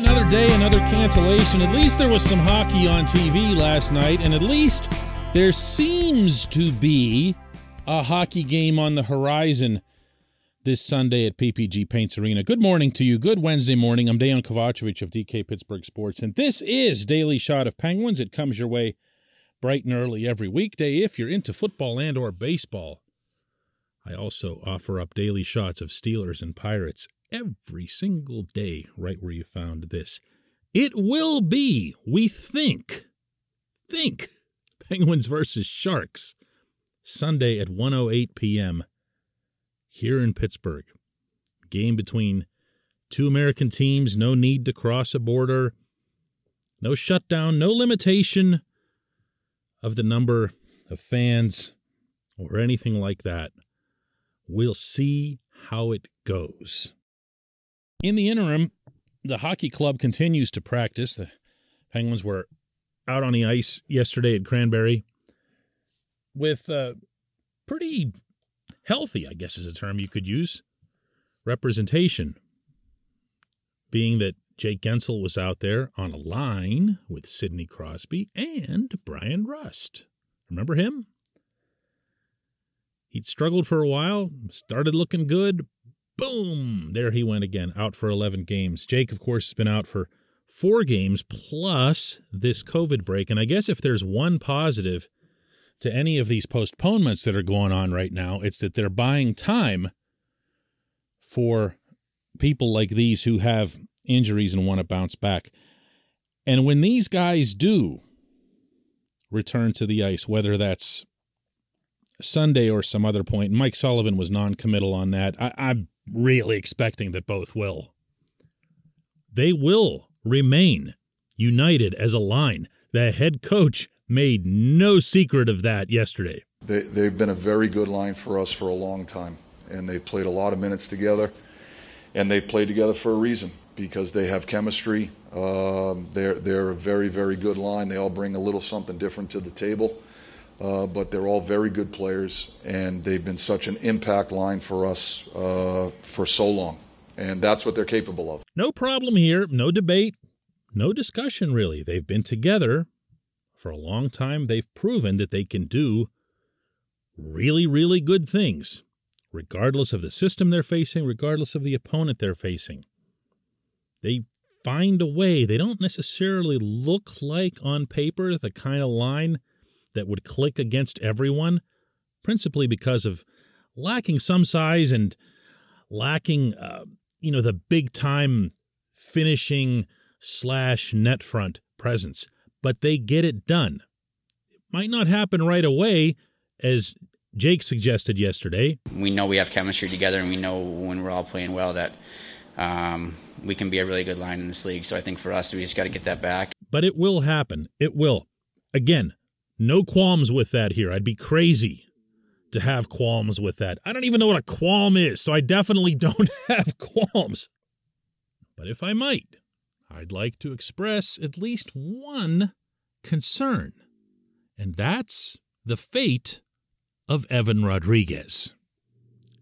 Another day, another cancellation. At least there was some hockey on TV last night, and at least there seems to be a hockey game on the horizon this Sunday at PPG Paints Arena. Good morning to you. Good Wednesday morning. I'm Dejan Kovacevic of DK Pittsburgh Sports, and this is Daily Shot of Penguins. It comes your way bright and early every weekday if you're into football and or baseball. I also offer up daily shots of Steelers and Pirates every single day right where you found this. It will be, we think, think, Penguins versus Sharks, Sunday at 1:08 p.m. here in Pittsburgh. Game between two American teams, no need to cross a border, no shutdown, no limitation of the number of fans or anything like that. We'll see how it goes. In the interim, the hockey club continues to practice. The Penguins were out on the ice yesterday at Cranberry with uh, pretty healthy, I guess is a term you could use, representation. Being that Jake Guentzel was out there on a line with Sidney Crosby and Bryan Rust. Remember him? He'd struggled for a while, started looking good, boom, there he went again, out for 11 games. Jake, of course, has been out for four games plus this COVID break. And I guess if there's one positive to any of these postponements that are going on right now, it's that they're buying time for people like these who have injuries and want to bounce back. And when these guys do return to the ice, whether that's Sunday or some other point, Mike Sullivan was non committal on that. I, I'm really expecting that both will. They will remain united as a line. The head coach made no secret of that yesterday. They, they've been a very good line for us for a long time, and they've played a lot of minutes together, and they played together for a reason because they have chemistry. Um, they're they're a very very good line. They all bring a little something different to the table. Uh, but they're all very good players, and they've been such an impact line for us uh, for so long. And that's what they're capable of. No problem here, no debate, no discussion really. They've been together for a long time. They've proven that they can do really, really good things, regardless of the system they're facing, regardless of the opponent they're facing. They find a way. They don't necessarily look like on paper the kind of line that would click against everyone, principally because of lacking some size and lacking, uh, you know, the big time finishing slash net front presence. But they get it done. It might not happen right away, as Jake suggested yesterday. We know we have chemistry together, and we know when we're all playing well that um, we can be a really good line in this league. So I think for us, we just got to get that back. But it will happen. It will. Again, no qualms with that here. I'd be crazy to have qualms with that. I don't even know what a qualm is, so I definitely don't have qualms. But if I might, I'd like to express at least one concern, and that's the fate of Evan Rodrigues.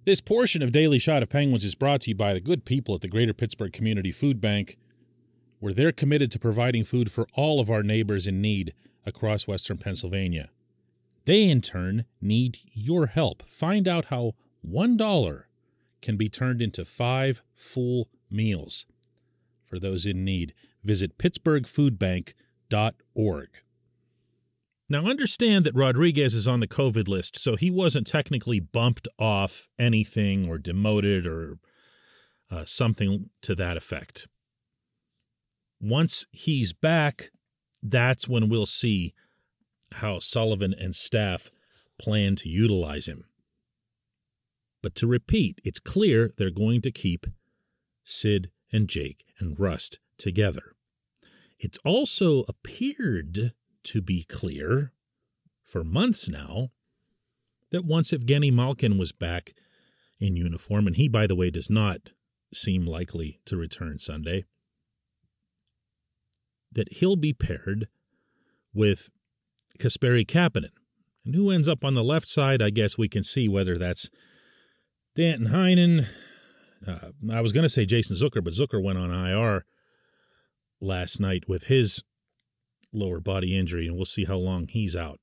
This portion of Daily Shot of Penguins is brought to you by the good people at the Greater Pittsburgh Community Food Bank, where they're committed to providing food for all of our neighbors in need across western Pennsylvania. They, in turn, need your help. Find out how $1 can be turned into five full meals for those in need. Visit pittsburghfoodbank.org. Now, understand that Rodrigues is on the COVID list, so he wasn't technically bumped off anything or demoted or uh, something to that effect. Once he's back, that's when we'll see how Sullivan and staff plan to utilize him. But to repeat, it's clear they're going to keep Sid and Jake and Rust together. It's also appeared to be clear for months now that once Evgeny Malkin was back in uniform, and he, by the way, does not seem likely to return Sunday, that he'll be paired with Kasperi Kapanen. And who ends up on the left side, I guess we can see whether that's Danton Heinen. Uh, I was going to say Jason Zucker, but Zucker went on IR last night with his lower body injury, and we'll see how long he's out.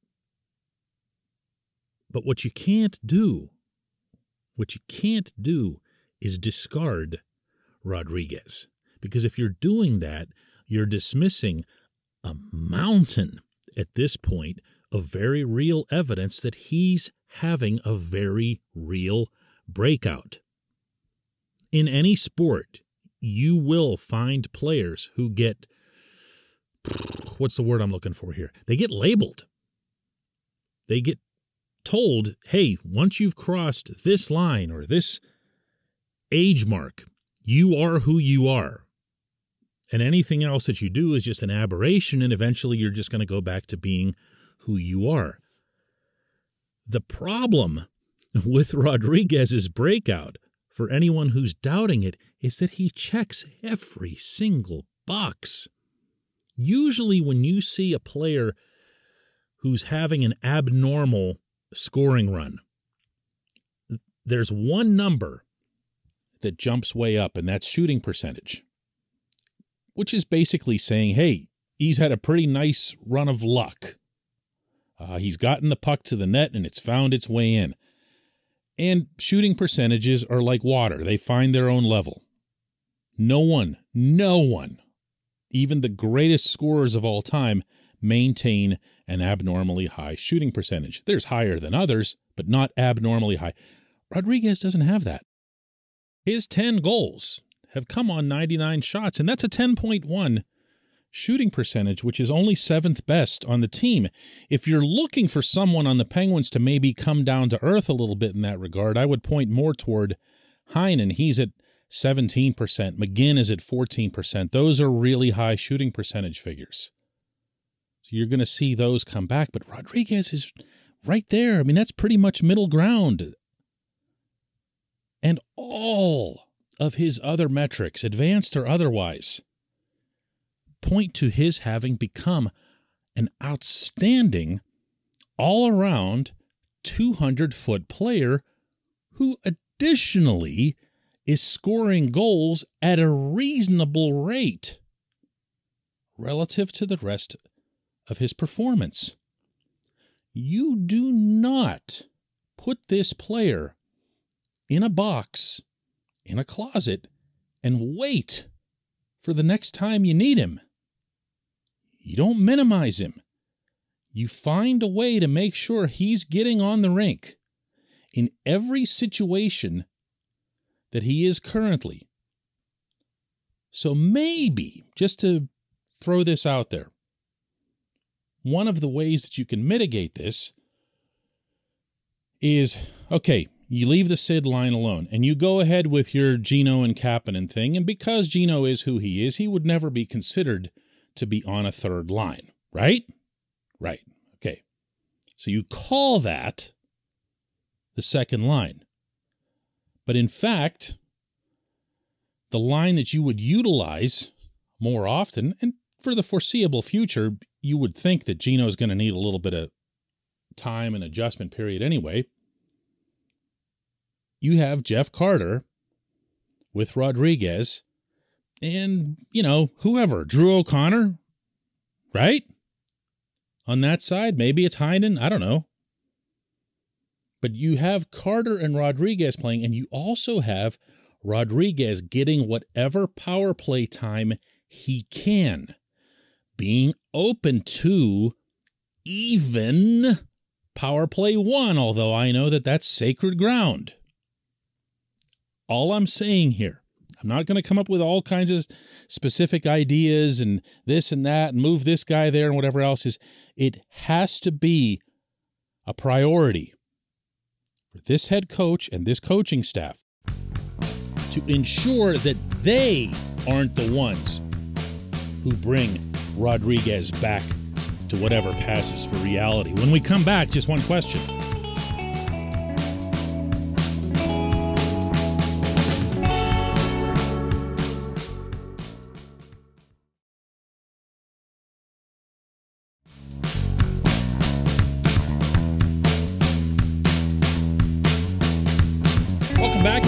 But what you can't do, what you can't do is discard Rodrigues. Because if you're doing that, you're dismissing a mountain at this point of very real evidence that he's having a very real breakout. In any sport, you will find players who get what's the word I'm looking for here? They get labeled. They get told, hey, once you've crossed this line or this age mark, you are who you are. And anything else that you do is just an aberration, and eventually you're just going to go back to being who you are. The problem with Rodrigues's breakout, for anyone who's doubting it, is that he checks every single box. Usually, when you see a player who's having an abnormal scoring run, there's one number that jumps way up, and that's shooting percentage, which is basically saying, hey, he's had a pretty nice run of luck. Uh, he's gotten the puck to the net and it's found its way in. And shooting percentages are like water, they find their own level. No one, no one even the greatest scorers of all time maintain an abnormally high shooting percentage. There's higher than others, but not abnormally high. Rodrigues doesn't have that. His 10 goals have come on 99 shots, and that's a 10.1 shooting percentage, which is only seventh best on the team. If you're looking for someone on the Penguins to maybe come down to earth a little bit in that regard, I would point more toward Heinen. He's at 17%. McGinn is at 14%. Those are really high shooting percentage figures. So you're going to see those come back. But Rodrigues is right there. I mean, that's pretty much middle ground. And all of his other metrics, advanced or otherwise, point to his having become an outstanding, all around 200 foot player who additionally is scoring goals at a reasonable rate relative to the rest of his performance. You do not put this player in a box, in a closet, and wait for the next time you need him. You don't minimize him. You find a way to make sure he's getting on the rink. In every situation that he is currently. So maybe, just to throw this out there, one of the ways that you can mitigate this is okay, you leave the Sid line alone and you go ahead with your Gino and Kapanen thing. And because Gino is who he is, he would never be considered to be on a third line, right? Right. Okay. So you call that the second line. But in fact, the line that you would utilize more often, and for the foreseeable future, you would think that Gino is going to need a little bit of time and adjustment period anyway. You have Jeff Carter with Rodrigues and, you know, whoever, Drew O'Connor, right? On that side, maybe it's Heinen, I don't know. But you have Carter and Rodrigues playing, and you also have Rodrigues getting whatever power play time he can, being open to even power play one, although I know that that's sacred ground. All I'm saying here, I'm not going to come up with all kinds of specific ideas and this and that and move this guy there and whatever else is. It has to be a priority for this head coach and this coaching staff to ensure that they aren't the ones who bring Rodrigues back to whatever passes for reality. When we come back, just one question.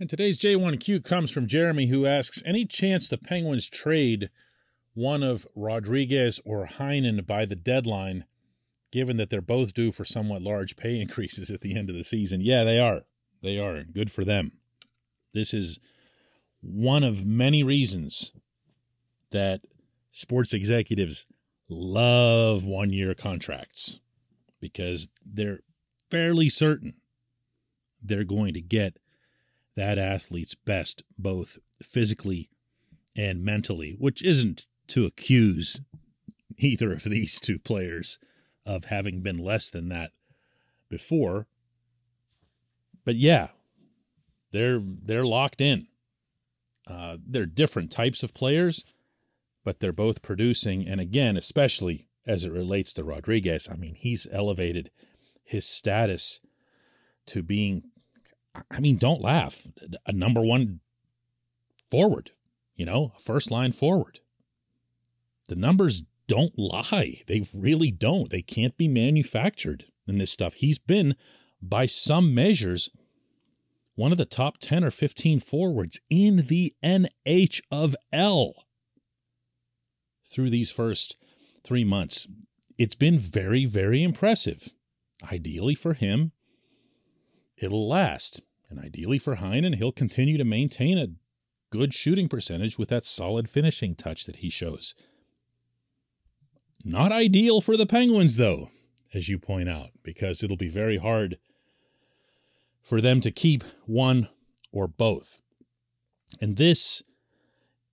And today's J1Q comes from Jeremy, who asks Any chance the Penguins trade one of Rodrigues or Heinen by the deadline, given that they're both due for somewhat large pay increases at the end of the season? Yeah, they are. They are. Good for them. This is one of many reasons that sports executives love one year contracts because they're fairly certain they're going to get that athlete's best, both physically and mentally, which isn't to accuse either of these two players of having been less than that before. But yeah, they're they're locked in. Uh, they're different types of players, but they're both producing. And again, especially as it relates to Rodrigues, I mean, he's elevated his status to being I mean, don't laugh. A number one forward, you know, first line forward. The numbers don't lie. They really don't. They can't be manufactured in this stuff. He's been, by some measures, one of the top 10 or 15 forwards in the NH of L through these first three months. It's been very, very impressive. Ideally for him, it'll last. And ideally for Heinen, he'll continue to maintain a good shooting percentage with that solid finishing touch that he shows. Not ideal for the Penguins, though, as you point out, because it'll be very hard for them to keep one or both. And this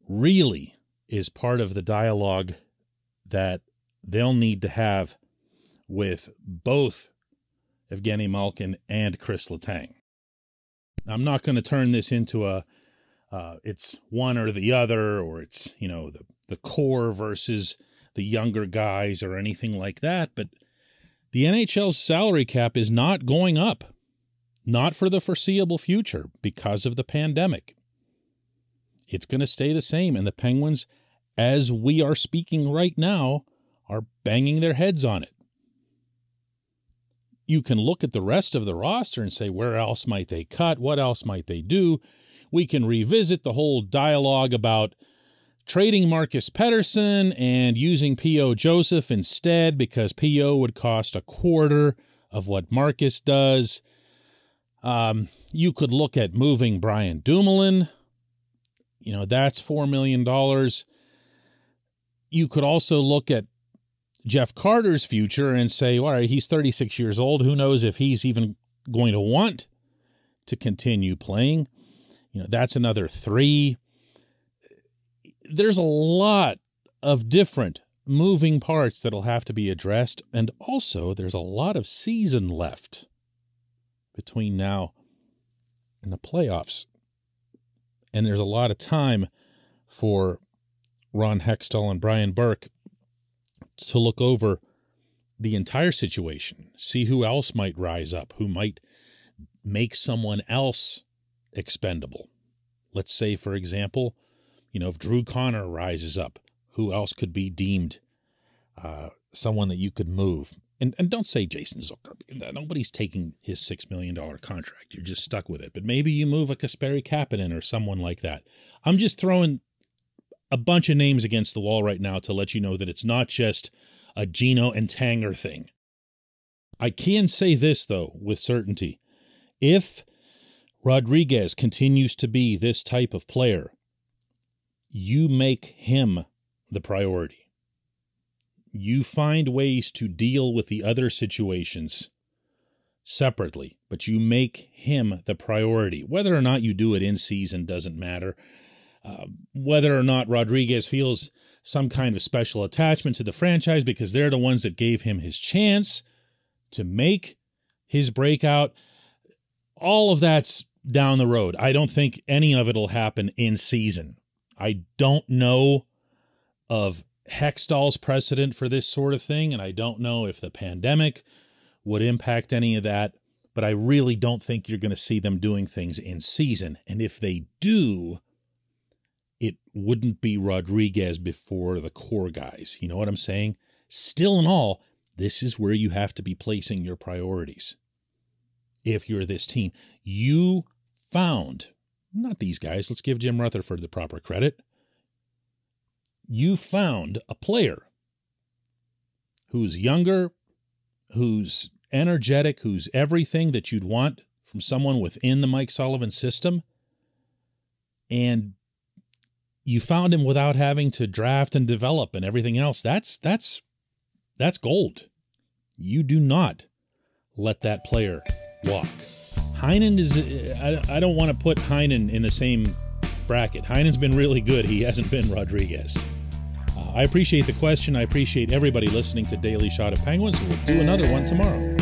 really is part of the dialogue that they'll need to have with both Evgeny Malkin and Chris Letang. I'm not going to turn this into a uh, it's one or the other, or it's you know the the core versus the younger guys or anything like that. But the NHL's salary cap is not going up, not for the foreseeable future because of the pandemic. It's going to stay the same, and the Penguins, as we are speaking right now, are banging their heads on it you can look at the rest of the roster and say, where else might they cut? What else might they do? We can revisit the whole dialogue about trading Marcus Pettersson and using P.O. Joseph instead because P.O. would cost a quarter of what Marcus does. Um, you could look at moving Brian Dumoulin. You know, that's $4 million. You could also look at Jeff Carter's future and say, all right, he's 36 years old. Who knows if he's even going to want to continue playing? You know, that's another three. There's a lot of different moving parts that'll have to be addressed. And also, there's a lot of season left between now and the playoffs. And there's a lot of time for Ron Hextall and Brian Burke to look over the entire situation, see who else might rise up, who might make someone else expendable. Let's say, for example, you know, if Drew Connor rises up, who else could be deemed uh, someone that you could move? And, and don't say Jason Zucker. Nobody's taking his $6 million contract. You're just stuck with it. But maybe you move a Kasperi Kapanen or someone like that. I'm just throwing a bunch of names against the wall right now to let you know that it's not just a Gino and Tanger thing. I can say this, though, with certainty. If Rodrigues continues to be this type of player, you make him the priority. You find ways to deal with the other situations separately, but you make him the priority. Whether or not you do it in season doesn't matter. Whether or not Rodrigues feels some kind of special attachment to the franchise because they're the ones that gave him his chance to make his breakout. All of that's down the road. I don't think any of it'll happen in season. I don't know of Hextall's precedent for this sort of thing, and I don't know if the pandemic would impact any of that, but I really don't think you're going to see them doing things in season. And if they do, it wouldn't be Rodrigues before the core guys. You know what I'm saying? Still, in all, this is where you have to be placing your priorities. If you're this team, you found, not these guys, let's give Jim Rutherford the proper credit. You found a player who's younger, who's energetic, who's everything that you'd want from someone within the Mike Sullivan system. And you found him without having to draft and develop and everything else. That's that's that's gold. You do not let that player walk. Heinen is I, I don't want to put Heinen in the same bracket. Heinen's been really good. He hasn't been Rodrigues. Uh, I appreciate the question. I appreciate everybody listening to Daily Shot of Penguins. We'll do another one tomorrow.